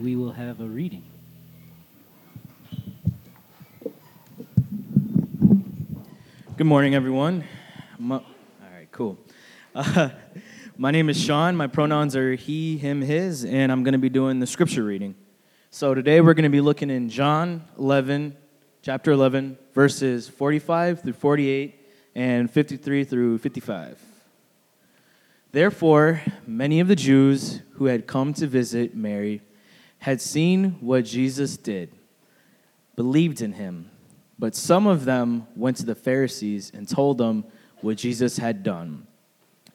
we will have a reading. Good morning, everyone. My, all right, cool. Uh, my name is Sean. My pronouns are he, him, his, and I'm going to be doing the scripture reading. So today we're going to be looking in John 11, chapter 11, verses 45 through 48 and 53 through 55. Therefore, many of the Jews who had come to visit Mary had seen what Jesus did, believed in him. But some of them went to the Pharisees and told them what Jesus had done.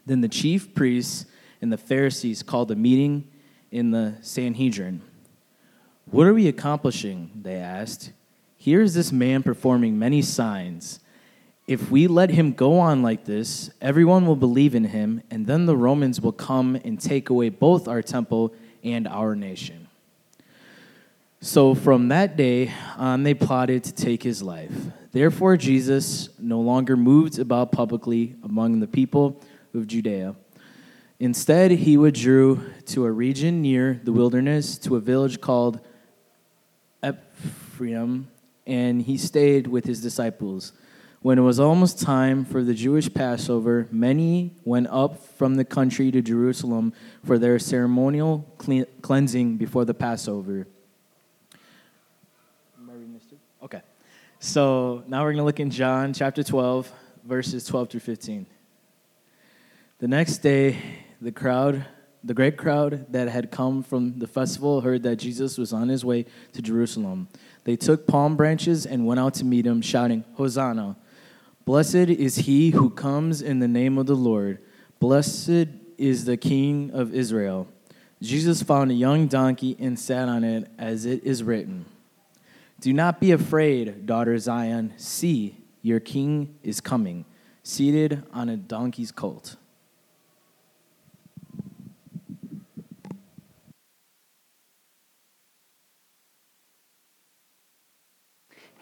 Then the chief priests and the Pharisees called a meeting in the Sanhedrin. What are we accomplishing? They asked. Here is this man performing many signs. If we let him go on like this, everyone will believe in him, and then the Romans will come and take away both our temple and our nation. So from that day on, they plotted to take his life. Therefore, Jesus no longer moved about publicly among the people of Judea. Instead, he withdrew to a region near the wilderness, to a village called Ephraim, and he stayed with his disciples. When it was almost time for the Jewish Passover, many went up from the country to Jerusalem for their ceremonial cleansing before the Passover. Okay. So now we're going to look in John chapter 12, verses 12 through 15. The next day, the crowd, the great crowd that had come from the festival, heard that Jesus was on his way to Jerusalem. They took palm branches and went out to meet him, shouting, Hosanna! Blessed is he who comes in the name of the Lord. Blessed is the King of Israel. Jesus found a young donkey and sat on it, as it is written. Do not be afraid, daughter Zion. See, your king is coming, seated on a donkey's colt.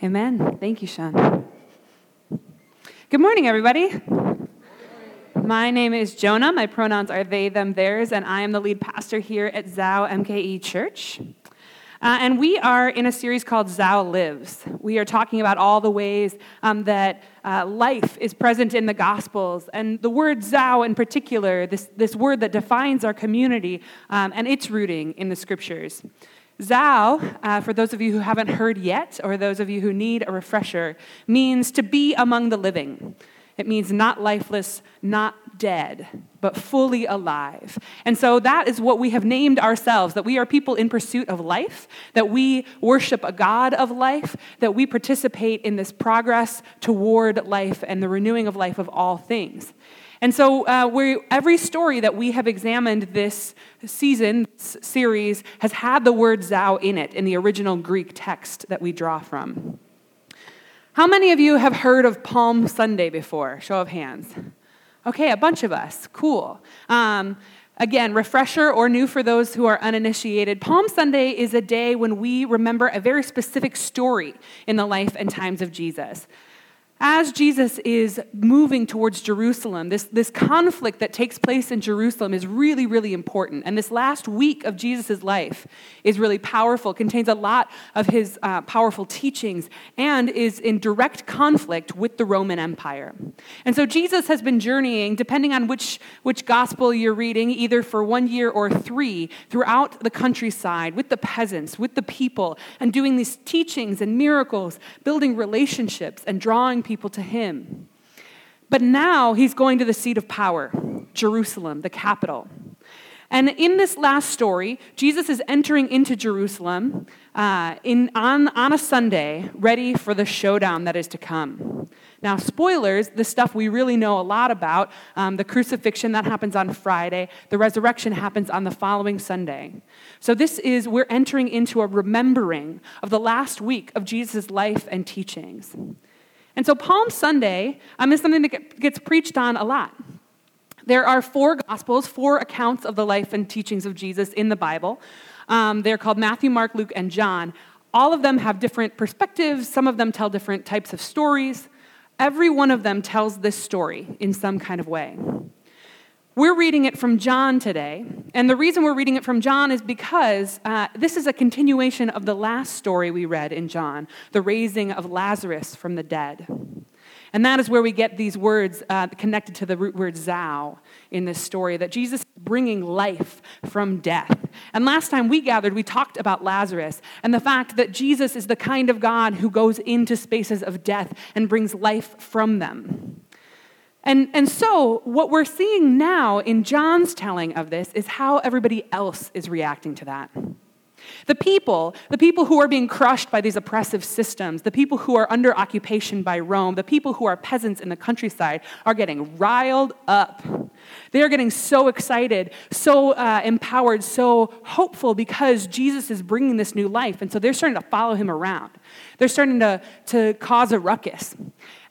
Amen. Thank you, Sean. Good morning, everybody. My name is Jonah. My pronouns are they, them, theirs, and I am the lead pastor here at Zao MKE Church. Uh, and we are in a series called Zao Lives. We are talking about all the ways um, that uh, life is present in the Gospels. And the word Zao, in particular, this, this word that defines our community um, and its rooting in the Scriptures. Zao, uh, for those of you who haven't heard yet, or those of you who need a refresher, means to be among the living. It means not lifeless, not dead, but fully alive. And so that is what we have named ourselves that we are people in pursuit of life, that we worship a God of life, that we participate in this progress toward life and the renewing of life of all things. And so, uh, every story that we have examined this season, this series, has had the word Zao in it in the original Greek text that we draw from. How many of you have heard of Palm Sunday before? Show of hands. Okay, a bunch of us. Cool. Um, again, refresher or new for those who are uninitiated. Palm Sunday is a day when we remember a very specific story in the life and times of Jesus as Jesus is moving towards Jerusalem, this, this conflict that takes place in Jerusalem is really, really important. And this last week of Jesus' life is really powerful, contains a lot of his uh, powerful teachings, and is in direct conflict with the Roman Empire. And so Jesus has been journeying, depending on which, which gospel you're reading, either for one year or three, throughout the countryside with the peasants, with the people, and doing these teachings and miracles, building relationships and drawing people to him. But now he's going to the seat of power, Jerusalem, the capital. And in this last story, Jesus is entering into Jerusalem uh, in, on, on a Sunday, ready for the showdown that is to come. Now, spoilers, the stuff we really know a lot about um, the crucifixion that happens on Friday, the resurrection happens on the following Sunday. So, this is, we're entering into a remembering of the last week of Jesus' life and teachings. And so Palm Sunday um, is something that gets preached on a lot. There are four Gospels, four accounts of the life and teachings of Jesus in the Bible. Um, they're called Matthew, Mark, Luke, and John. All of them have different perspectives, some of them tell different types of stories. Every one of them tells this story in some kind of way. We're reading it from John today. And the reason we're reading it from John is because uh, this is a continuation of the last story we read in John, the raising of Lazarus from the dead. And that is where we get these words uh, connected to the root word zao in this story that Jesus is bringing life from death. And last time we gathered, we talked about Lazarus and the fact that Jesus is the kind of God who goes into spaces of death and brings life from them. And, and so, what we're seeing now in John's telling of this is how everybody else is reacting to that. The people, the people who are being crushed by these oppressive systems, the people who are under occupation by Rome, the people who are peasants in the countryside are getting riled up. They are getting so excited, so uh, empowered, so hopeful because Jesus is bringing this new life. And so they're starting to follow him around. They're starting to, to cause a ruckus.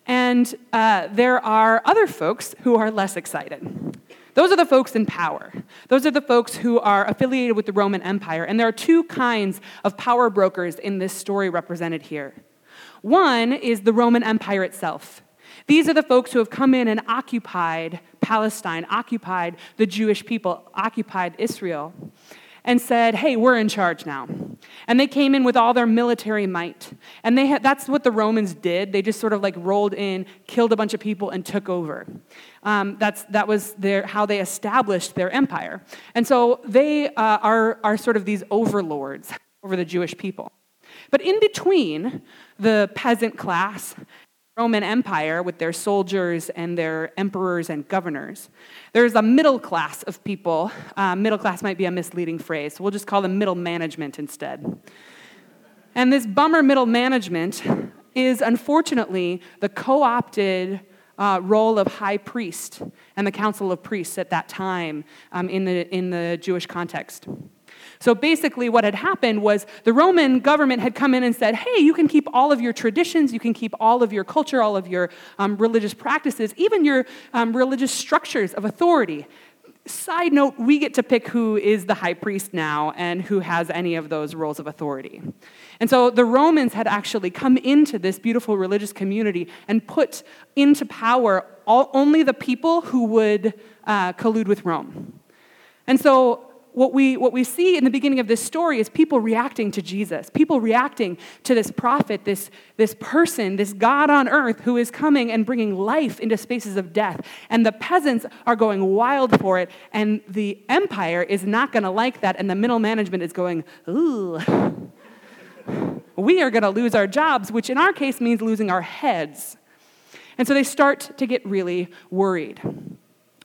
And uh, there are other folks who are less excited. Those are the folks in power. Those are the folks who are affiliated with the Roman Empire. And there are two kinds of power brokers in this story represented here. One is the Roman Empire itself. These are the folks who have come in and occupied Palestine, occupied the Jewish people, occupied Israel and said, Hey, we're in charge now. And they came in with all their military might. And they had, that's what the Romans did. They just sort of like rolled in, killed a bunch of people, and took over. Um, that's, that was their, how they established their empire. And so they uh, are, are sort of these overlords over the Jewish people. But in between the peasant class Roman Empire with their soldiers and their emperors and governors. There's a middle class of people. Uh, middle class might be a misleading phrase, so we'll just call them middle management instead. And this bummer middle management is unfortunately the co opted uh, role of high priest and the council of priests at that time um, in, the, in the Jewish context. So basically, what had happened was the Roman government had come in and said, hey, you can keep all of your traditions, you can keep all of your culture, all of your um, religious practices, even your um, religious structures of authority. Side note, we get to pick who is the high priest now and who has any of those roles of authority. And so the Romans had actually come into this beautiful religious community and put into power all, only the people who would uh, collude with Rome. And so what we, what we see in the beginning of this story is people reacting to Jesus, people reacting to this prophet, this, this person, this God on earth who is coming and bringing life into spaces of death. And the peasants are going wild for it, and the empire is not going to like that, and the middle management is going, ooh. We are going to lose our jobs, which in our case means losing our heads. And so they start to get really worried.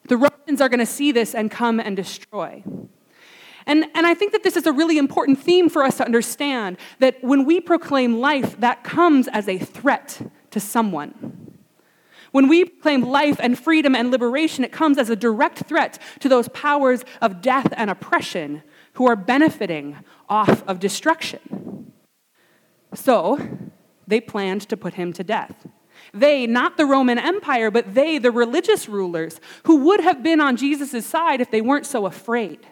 The Romans are going to see this and come and destroy. And, and I think that this is a really important theme for us to understand that when we proclaim life, that comes as a threat to someone. When we proclaim life and freedom and liberation, it comes as a direct threat to those powers of death and oppression who are benefiting off of destruction. So, they planned to put him to death. They, not the Roman Empire, but they, the religious rulers, who would have been on Jesus' side if they weren't so afraid.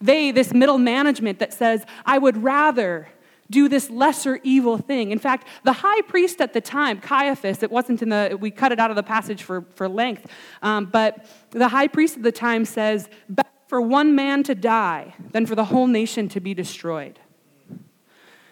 They, this middle management that says, I would rather do this lesser evil thing. In fact, the high priest at the time, Caiaphas, it wasn't in the, we cut it out of the passage for, for length, um, but the high priest at the time says, better for one man to die than for the whole nation to be destroyed.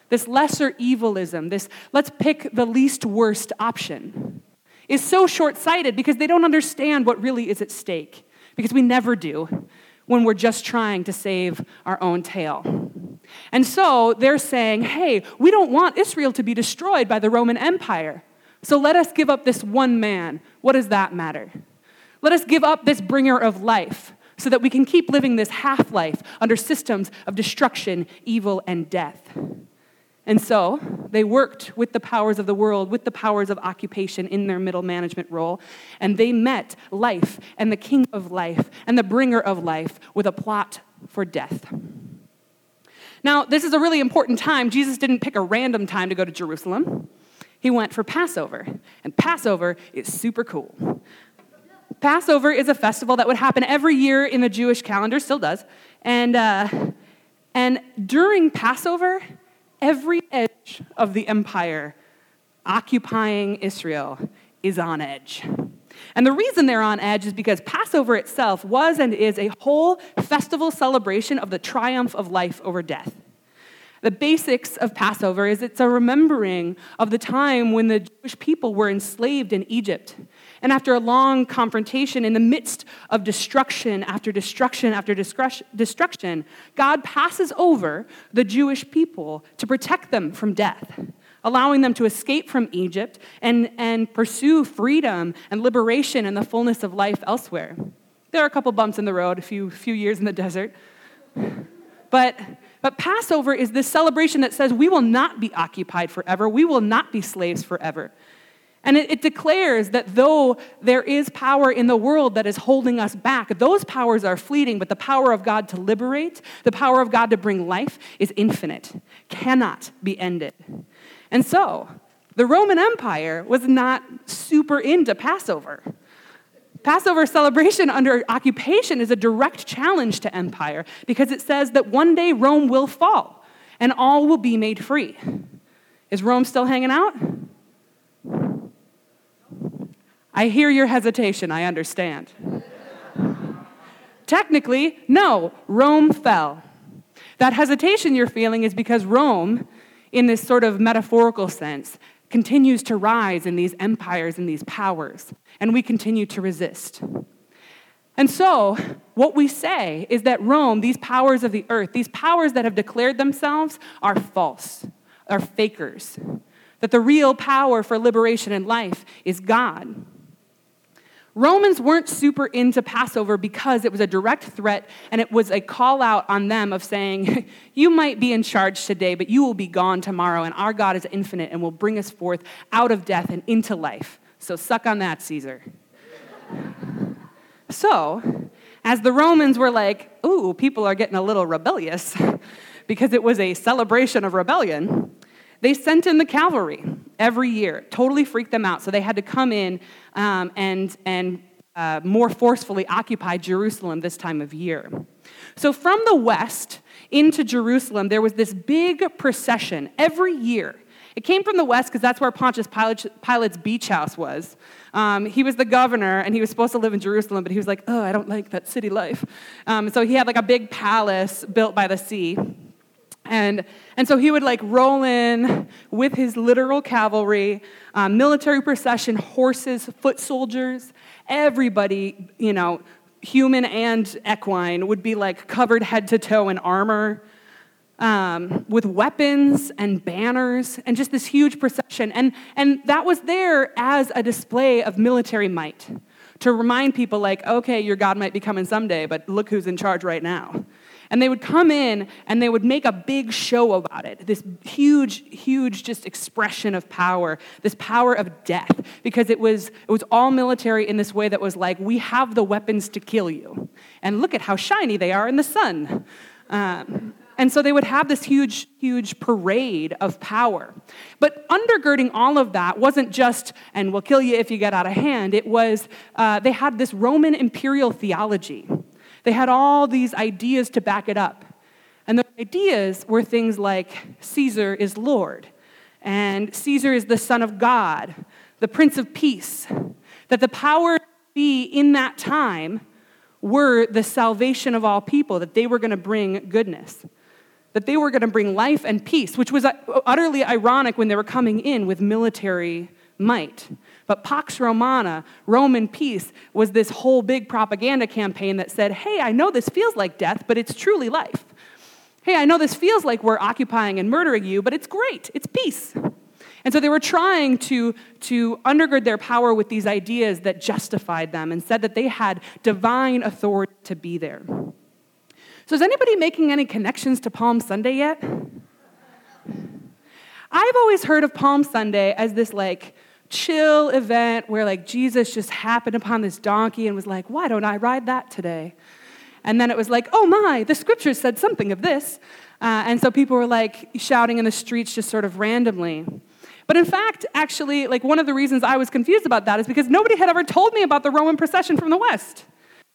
This lesser evilism, this let's pick the least worst option, is so short sighted because they don't understand what really is at stake, because we never do when we're just trying to save our own tail. And so they're saying, hey, we don't want Israel to be destroyed by the Roman Empire. So let us give up this one man. What does that matter? Let us give up this bringer of life so that we can keep living this half life under systems of destruction, evil, and death. And so they worked with the powers of the world, with the powers of occupation in their middle management role, and they met life and the king of life and the bringer of life with a plot for death. Now, this is a really important time. Jesus didn't pick a random time to go to Jerusalem. He went for Passover, and Passover is super cool. Passover is a festival that would happen every year in the Jewish calendar, still does. And, uh, and during Passover, every edge of the empire occupying Israel is on edge. And the reason they're on edge is because Passover itself was and is a whole festival celebration of the triumph of life over death. The basics of Passover is it's a remembering of the time when the Jewish people were enslaved in Egypt. And after a long confrontation, in the midst of destruction after destruction after destruction, God passes over the Jewish people to protect them from death, allowing them to escape from Egypt and, and pursue freedom and liberation and the fullness of life elsewhere. There are a couple bumps in the road, a few, few years in the desert. But but Passover is this celebration that says we will not be occupied forever, we will not be slaves forever. And it, it, declares that though there is power in the world that is holding us back, those powers are fleeting, but the power of God to liberate, the power of God to bring life is infinite, cannot be ended. And so, the Roman Empire was not super into Passover. Passover celebration under occupation is a direct challenge to empire because it says that one day Rome will fall and all will be made free. Is Rome still hanging out? I hear your hesitation, I understand. Technically, no, Rome fell. That hesitation you're feeling is because Rome, in this sort of metaphorical sense, continues to rise in these empires and these powers, and we continue to resist. And so, what we say is that Rome, these powers of the earth, these powers that have declared themselves, are false, are fakers. That the real power for liberation and life is God. Romans weren't super into Passover because it was a direct threat and it was a call out on them of saying, You might be in charge today, but you will be gone tomorrow, and our God is infinite and will bring us forth out of death and into life. So suck on that, Caesar. so, as the Romans were like, Ooh, people are getting a little rebellious because it was a celebration of rebellion, they sent in the cavalry every year, totally freaked them out. So they had to come in um, and, and uh, more forcefully occupy Jerusalem this time of year. So from the west into Jerusalem, there was this big procession every year. It came from the west because that's where Pontius Pilate's beach house was. Um, he was the governor and he was supposed to live in Jerusalem, but he was like, oh, I don't like that city life. Um, so he had like a big palace built by the sea. And, and so he would like roll in with his literal cavalry, um, military procession, horses, foot soldiers, everybody, you know, human and equine, would be like covered head to toe in armor. Um, with weapons and banners and just this huge procession. And, and that was there as a display of military might to remind people, like, okay, your God might be coming someday, but look who's in charge right now. And they would come in and they would make a big show about it this huge, huge just expression of power, this power of death, because it was, it was all military in this way that was like, we have the weapons to kill you. And look at how shiny they are in the sun. Um, and so they would have this huge, huge parade of power. But undergirding all of that wasn't just, and we'll kill you if you get out of hand, it was, uh, they had this Roman imperial theology. They had all these ideas to back it up. And the ideas were things like Caesar is Lord, and Caesar is the Son of God, the Prince of Peace. That the power be in that time were the salvation of all people, that they were going to bring goodness, that they were going to bring life and peace, which was uh, utterly ironic when they were coming in with military might. But Pax Romana, Roman peace, was this whole big propaganda campaign that said, hey, I know this feels like death, but it's truly life. Hey, I know this feels like we're occupying and murdering you, but it's great, it's peace. And so they were trying to, to undergird their power with these ideas that justified them and said that they had divine authority to be there. So, is anybody making any connections to Palm Sunday yet? I've always heard of Palm Sunday as this like chill event where like Jesus just happened upon this donkey and was like, why don't I ride that today? And then it was like, oh my, the scriptures said something of this. Uh, and so people were like shouting in the streets just sort of randomly. But in fact, actually, like one of the reasons I was confused about that is because nobody had ever told me about the Roman procession from the West.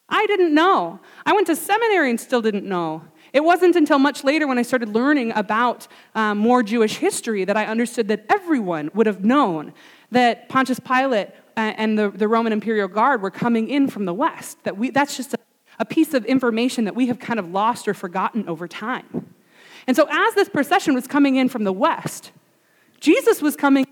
I didn't know. I went to seminary and still didn't know. It wasn't until much later when I started learning about um, more Jewish history that I understood that everyone would have known that Pontius Pilate and the, the Roman imperial guard were coming in from the west. That we, that's just a, a piece of information that we have kind of lost or forgotten over time. And so, as this procession was coming in from the west, Jesus was coming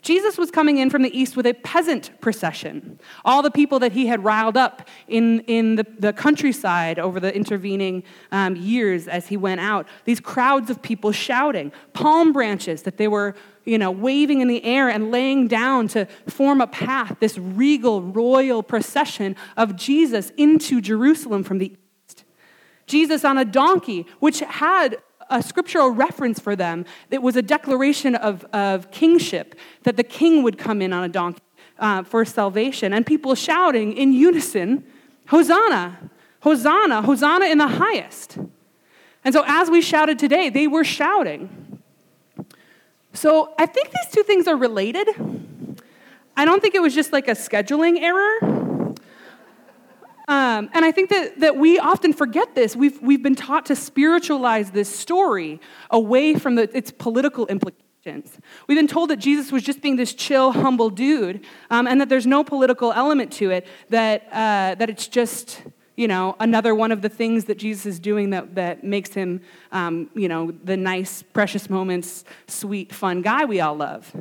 Jesus was coming in from the east with a peasant procession. All the people that he had riled up in, in the, the countryside over the intervening um, years as he went out. These crowds of people shouting, palm branches that they were you know, waving in the air and laying down to form a path, this regal, royal procession of Jesus into Jerusalem from the east. Jesus on a donkey, which had a scriptural reference for them that was a declaration of, of kingship, that the king would come in on a donkey uh, for salvation, and people shouting in unison, Hosanna, Hosanna, Hosanna in the highest. And so, as we shouted today, they were shouting. So, I think these two things are related. I don't think it was just like a scheduling error. Um, and I think that, that we often forget this. We've, we've been taught to spiritualize this story away from the, its political implications. We've been told that Jesus was just being this chill, humble dude, um, and that there's no political element to it, that, uh, that it's just, you know, another one of the things that Jesus is doing that, that makes him, um, you know, the nice, precious moments, sweet, fun guy we all love.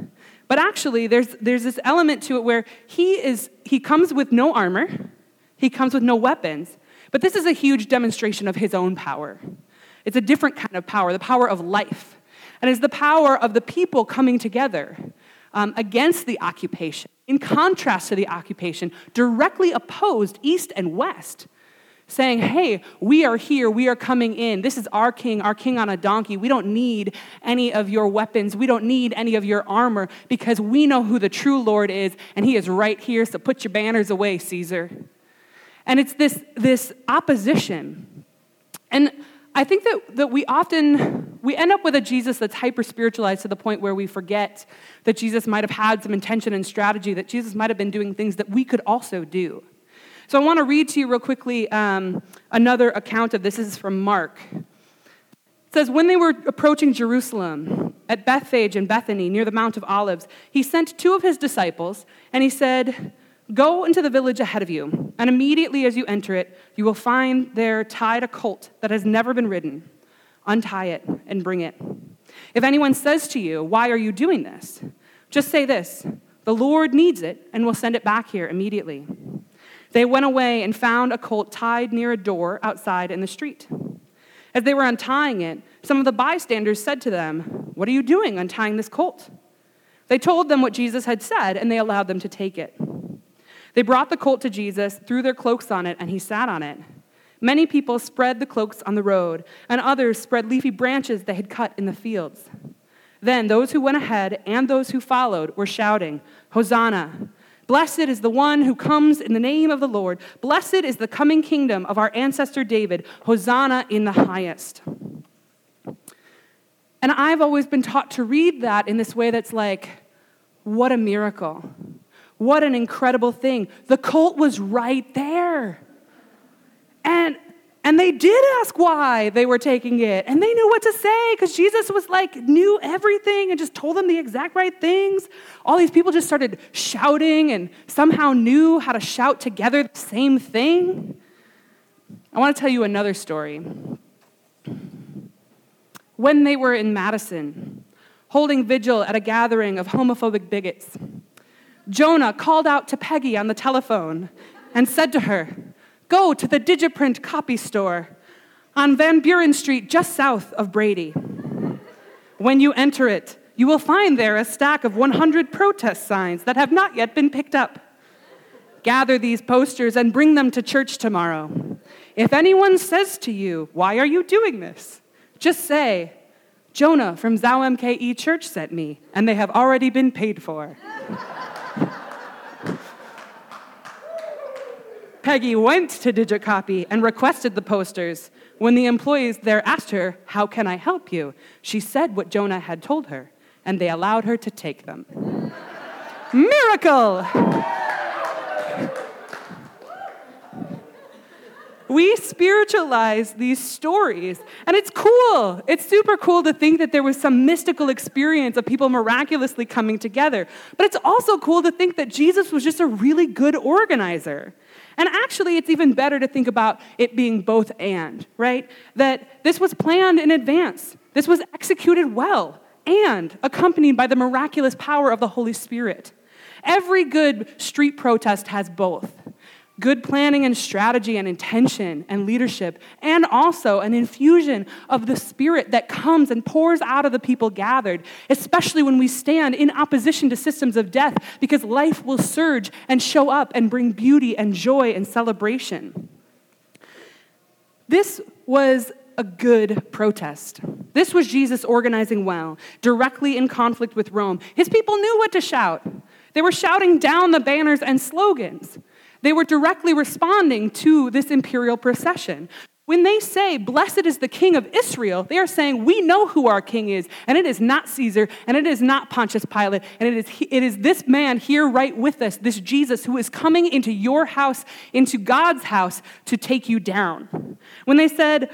But actually, there's, there's this element to it where he, is, he comes with no armor. He comes with no weapons. But this is a huge demonstration of his own power. It's a different kind of power, the power of life. And it's the power of the people coming together um, against the occupation, in contrast to the occupation, directly opposed east and west, saying, Hey, we are here, we are coming in. This is our king, our king on a donkey. We don't need any of your weapons, we don't need any of your armor because we know who the true Lord is, and he is right here. So put your banners away, Caesar. And it's this, this opposition. And I think that, that we often we end up with a Jesus that's hyper spiritualized to the point where we forget that Jesus might have had some intention and strategy, that Jesus might have been doing things that we could also do. So I want to read to you real quickly um, another account of this. This is from Mark. It says, When they were approaching Jerusalem at Bethphage and Bethany near the Mount of Olives, he sent two of his disciples and he said, Go into the village ahead of you, and immediately as you enter it, you will find there tied a colt that has never been ridden. Untie it and bring it. If anyone says to you, Why are you doing this? just say this The Lord needs it, and will send it back here immediately. They went away and found a colt tied near a door outside in the street. As they were untying it, some of the bystanders said to them, What are you doing untying this colt? They told them what Jesus had said, and they allowed them to take it. They brought the colt to Jesus, threw their cloaks on it, and he sat on it. Many people spread the cloaks on the road, and others spread leafy branches they had cut in the fields. Then those who went ahead and those who followed were shouting, Hosanna! Blessed is the one who comes in the name of the Lord. Blessed is the coming kingdom of our ancestor David. Hosanna in the highest. And I've always been taught to read that in this way that's like, what a miracle. What an incredible thing. The colt was right there. And and they did ask why they were taking it. And they knew what to say because Jesus was like, knew everything and just told them the exact right things. All these people just started shouting and somehow knew how to shout together the same thing. I want to tell you another story. When they were in Madison, holding vigil at a gathering of homophobic bigots, Jonah called out to Peggy on the telephone and said to her, Go to the Digiprint copy store on Van Buren Street, just south of Brady. When you enter it, you will find there a stack of 100 protest signs that have not yet been picked up. Gather these posters and bring them to church tomorrow. If anyone says to you, Why are you doing this? just say, Jonah from Zao MKE Church sent me, and they have already been paid for. Peggy went to Digicopy and requested the posters. When the employees there asked her, How can I help you? she said what Jonah had told her, and they allowed her to take them. Miracle! we spiritualize these stories. And it's cool. It's super cool to think that there was some mystical experience of people miraculously coming together. But it's also cool to think that Jesus was just a really good organizer. And actually, it's even better to think about it being both and, right? That this was planned in advance, this was executed well, and accompanied by the miraculous power of the Holy Spirit. Every good street protest has both good planning and strategy and intention and leadership, and also an infusion of the Spirit that comes and pours out of the people gathered, especially when we stand in opposition to systems of death, because life will surge and show up and bring beauty and joy and celebration. This was a good protest. This was Jesus organizing well, directly in conflict with Rome. His people knew what to shout. They were shouting down the banners and slogans. They were directly responding to this imperial procession. When they say, Blessed is the King of Israel, they are saying, We know who our King is, and it is not Caesar, and it is not Pontius Pilate, and it is, it is this man here right with us, this Jesus, who is coming into your house, into God's house, to take you down. When they said,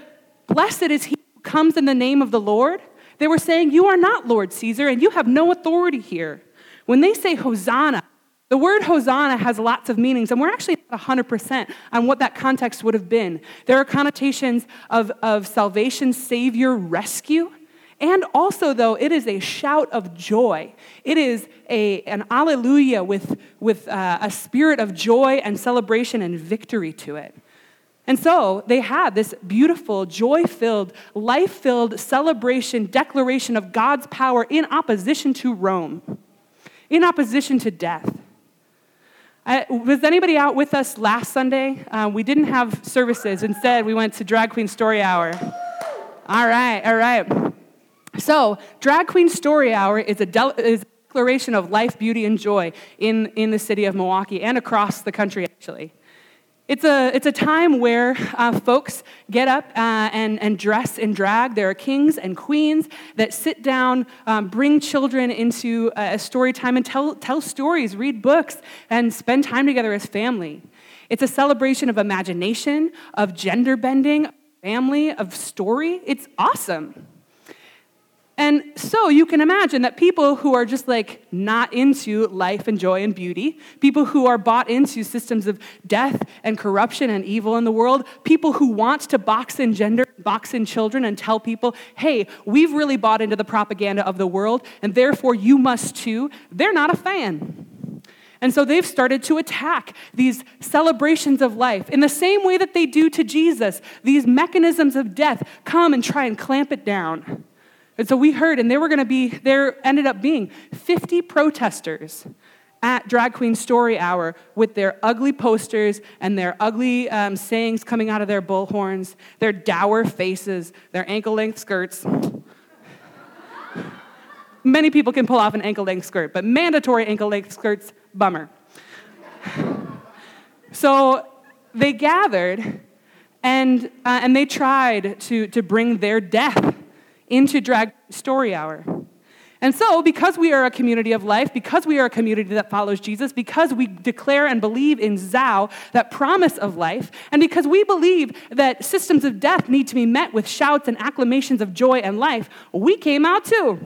Blessed is he who comes in the name of the Lord, they were saying, You are not Lord Caesar, and you have no authority here. When they say Hosanna, the word Hosanna has lots of meanings, and we're actually not 100% on what that context would have been. There are connotations of, of salvation, savior, rescue. And also, though, it is a shout of joy. It is a, an alleluia with, with uh, a spirit of joy and celebration and victory to it. And so they had this beautiful, joy filled, life filled celebration, declaration of God's power in opposition to Rome, in opposition to death. Was anybody out with us last Sunday? Uh, we didn't have services. Instead, we went to Drag Queen Story Hour. All right, all right. So, Drag Queen Story Hour is a, del- is a declaration of life, beauty, and joy in, in the city of Milwaukee and across the country, actually. It's a, it's a time where uh, folks get up uh, and, and dress in drag. There are kings and queens that sit down, um, bring children into a story time, and tell, tell stories, read books, and spend time together as family. It's a celebration of imagination, of gender bending, family, of story. It's awesome. And so you can imagine that people who are just like not into life and joy and beauty, people who are bought into systems of death and corruption and evil in the world, people who want to box in gender, box in children, and tell people, hey, we've really bought into the propaganda of the world, and therefore you must too, they're not a fan. And so they've started to attack these celebrations of life in the same way that they do to Jesus. These mechanisms of death come and try and clamp it down. And so we heard, and there were going to be, there ended up being 50 protesters at Drag Queen Story Hour with their ugly posters and their ugly um, sayings coming out of their bullhorns, their dour faces, their ankle length skirts. Many people can pull off an ankle length skirt, but mandatory ankle length skirts, bummer. so they gathered and, uh, and they tried to, to bring their death into Drag Story Hour. And so, because we are a community of life, because we are a community that follows Jesus, because we declare and believe in Zao, that promise of life, and because we believe that systems of death need to be met with shouts and acclamations of joy and life, we came out too.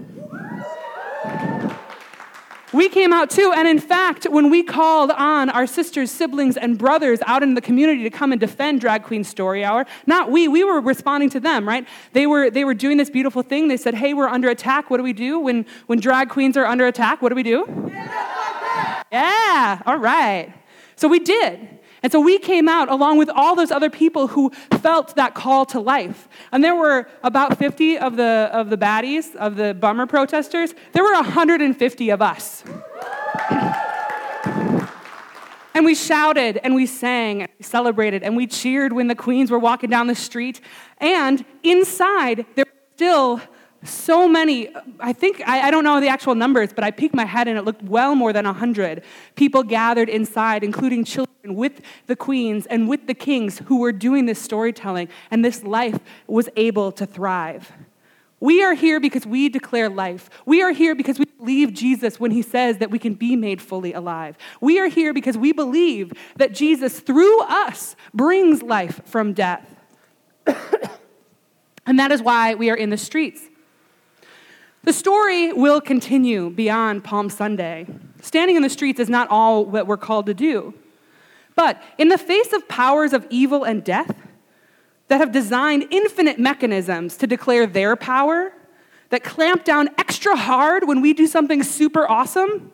We came out too, and in fact, when we called on our sisters, siblings, and brothers out in the community to come and defend Drag Queen Story Hour, not we, we were responding to them, right? They were, they were doing this beautiful thing. They said, hey, we're under attack. What do we do? When, when drag queens are under attack, what do we do? Yeah, all right. So we did. And so we came out along with all those other people who felt that call to life. And there were about 50 of the, of the baddies, of the bummer protesters. There were 150 of us. and we shouted and we sang and we celebrated and we cheered when the queens were walking down the street. And inside, there were still so many, I think, I, I, don't know the actual numbers, but I peeked my head and it looked well more than 100 people gathered inside, including children with the queens and with the kings who were doing this storytelling, and this life was able to thrive. We are here because we declare life. We are here because we believe Jesus when he says that we can be made fully alive. We are here because we believe that Jesus, through us, brings life from death. and that is why we are in the streets. The story will continue beyond Palm Sunday. Standing in the streets is not all that we're called to do. But in the face of powers of evil and death, that have designed infinite mechanisms to declare their power, that clamp down extra hard when we do something super awesome,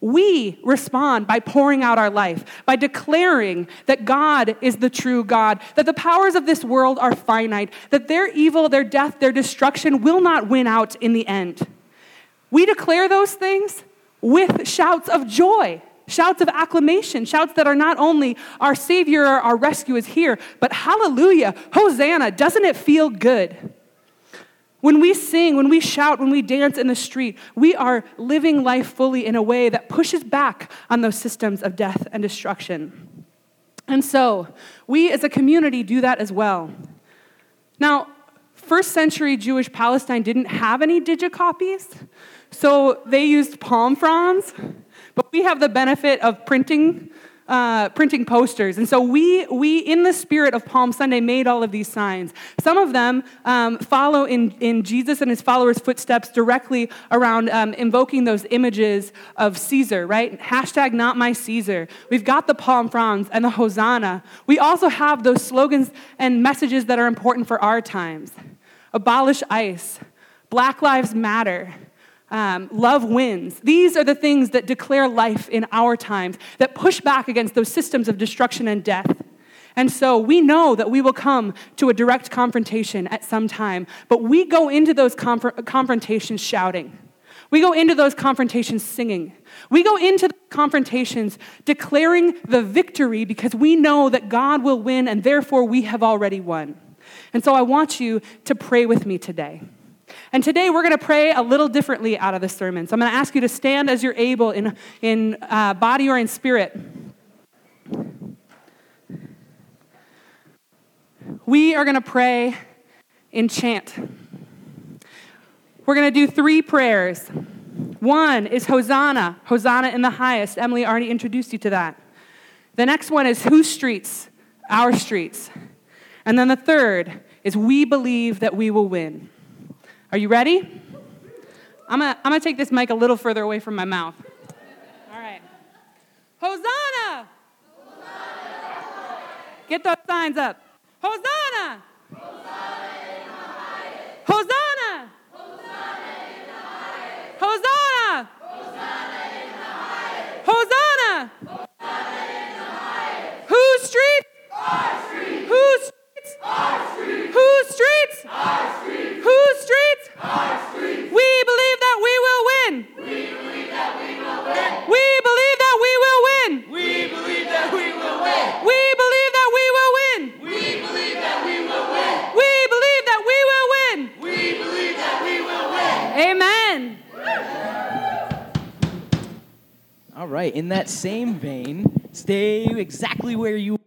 we respond by pouring out our life, by declaring that God is the true God, that the powers of this world are finite, that their evil, their death, their destruction will not win out in the end. We declare those things with shouts of joy shouts of acclamation, shouts that are not only our Savior, our rescue is here, but hallelujah, Hosanna, doesn't it feel good? When we sing, when we shout, when we dance in the street, we are living life fully in a way that pushes back on those systems of death and destruction. And so, we as a community do that as well. Now, first century Jewish Palestine didn't have any digicopies, so they used palm fronds but we have the benefit of printing, uh, printing posters. And so we, we, in the spirit of Palm Sunday, made all of these signs. Some of them um, follow in, in Jesus and his followers' footsteps directly around um, invoking those images of Caesar, right? Hashtag not my Caesar. We've got the palm fronds and the Hosanna. We also have those slogans and messages that are important for our times. Abolish ICE. Black Lives Matter. Um, love wins. These are the things that declare life in our times, that push back against those systems of destruction and death. And so we know that we will come to a direct confrontation at some time, but we go into those conf- confrontations shouting. We go into those confrontations singing. We go into confrontations declaring the victory because we know that God will win and therefore we have already won. And so I want you to pray with me today. And today we're going to pray a little differently out of the sermon. So I'm going to ask you to stand as you're able in, in uh, body or in spirit. We are going to pray in chant. We're going to do three prayers. One is Hosanna, Hosanna in the highest. Emily already introduced you to that. The next one is Whose streets? Our streets. And then the third is We believe that we will win. Are you ready? I'm gonna, I'm gonna take this mic a little further away from my mouth. All right. Hosanna! Hosanna! Get those signs up. Hosanna! Hosanna! Hosanna! Hosanna! Hosanna! Whose street? Our street. Whose streets? Our street. Whose streets? Our street. Whose streets? Our streets. We believe that we will win. We believe that we will win. We believe that we will win. We believe that we will win. We believe that we will win. We believe that we will win. We believe that we will win. We believe that we will win. Amen. All right, in that same vein, stay exactly where you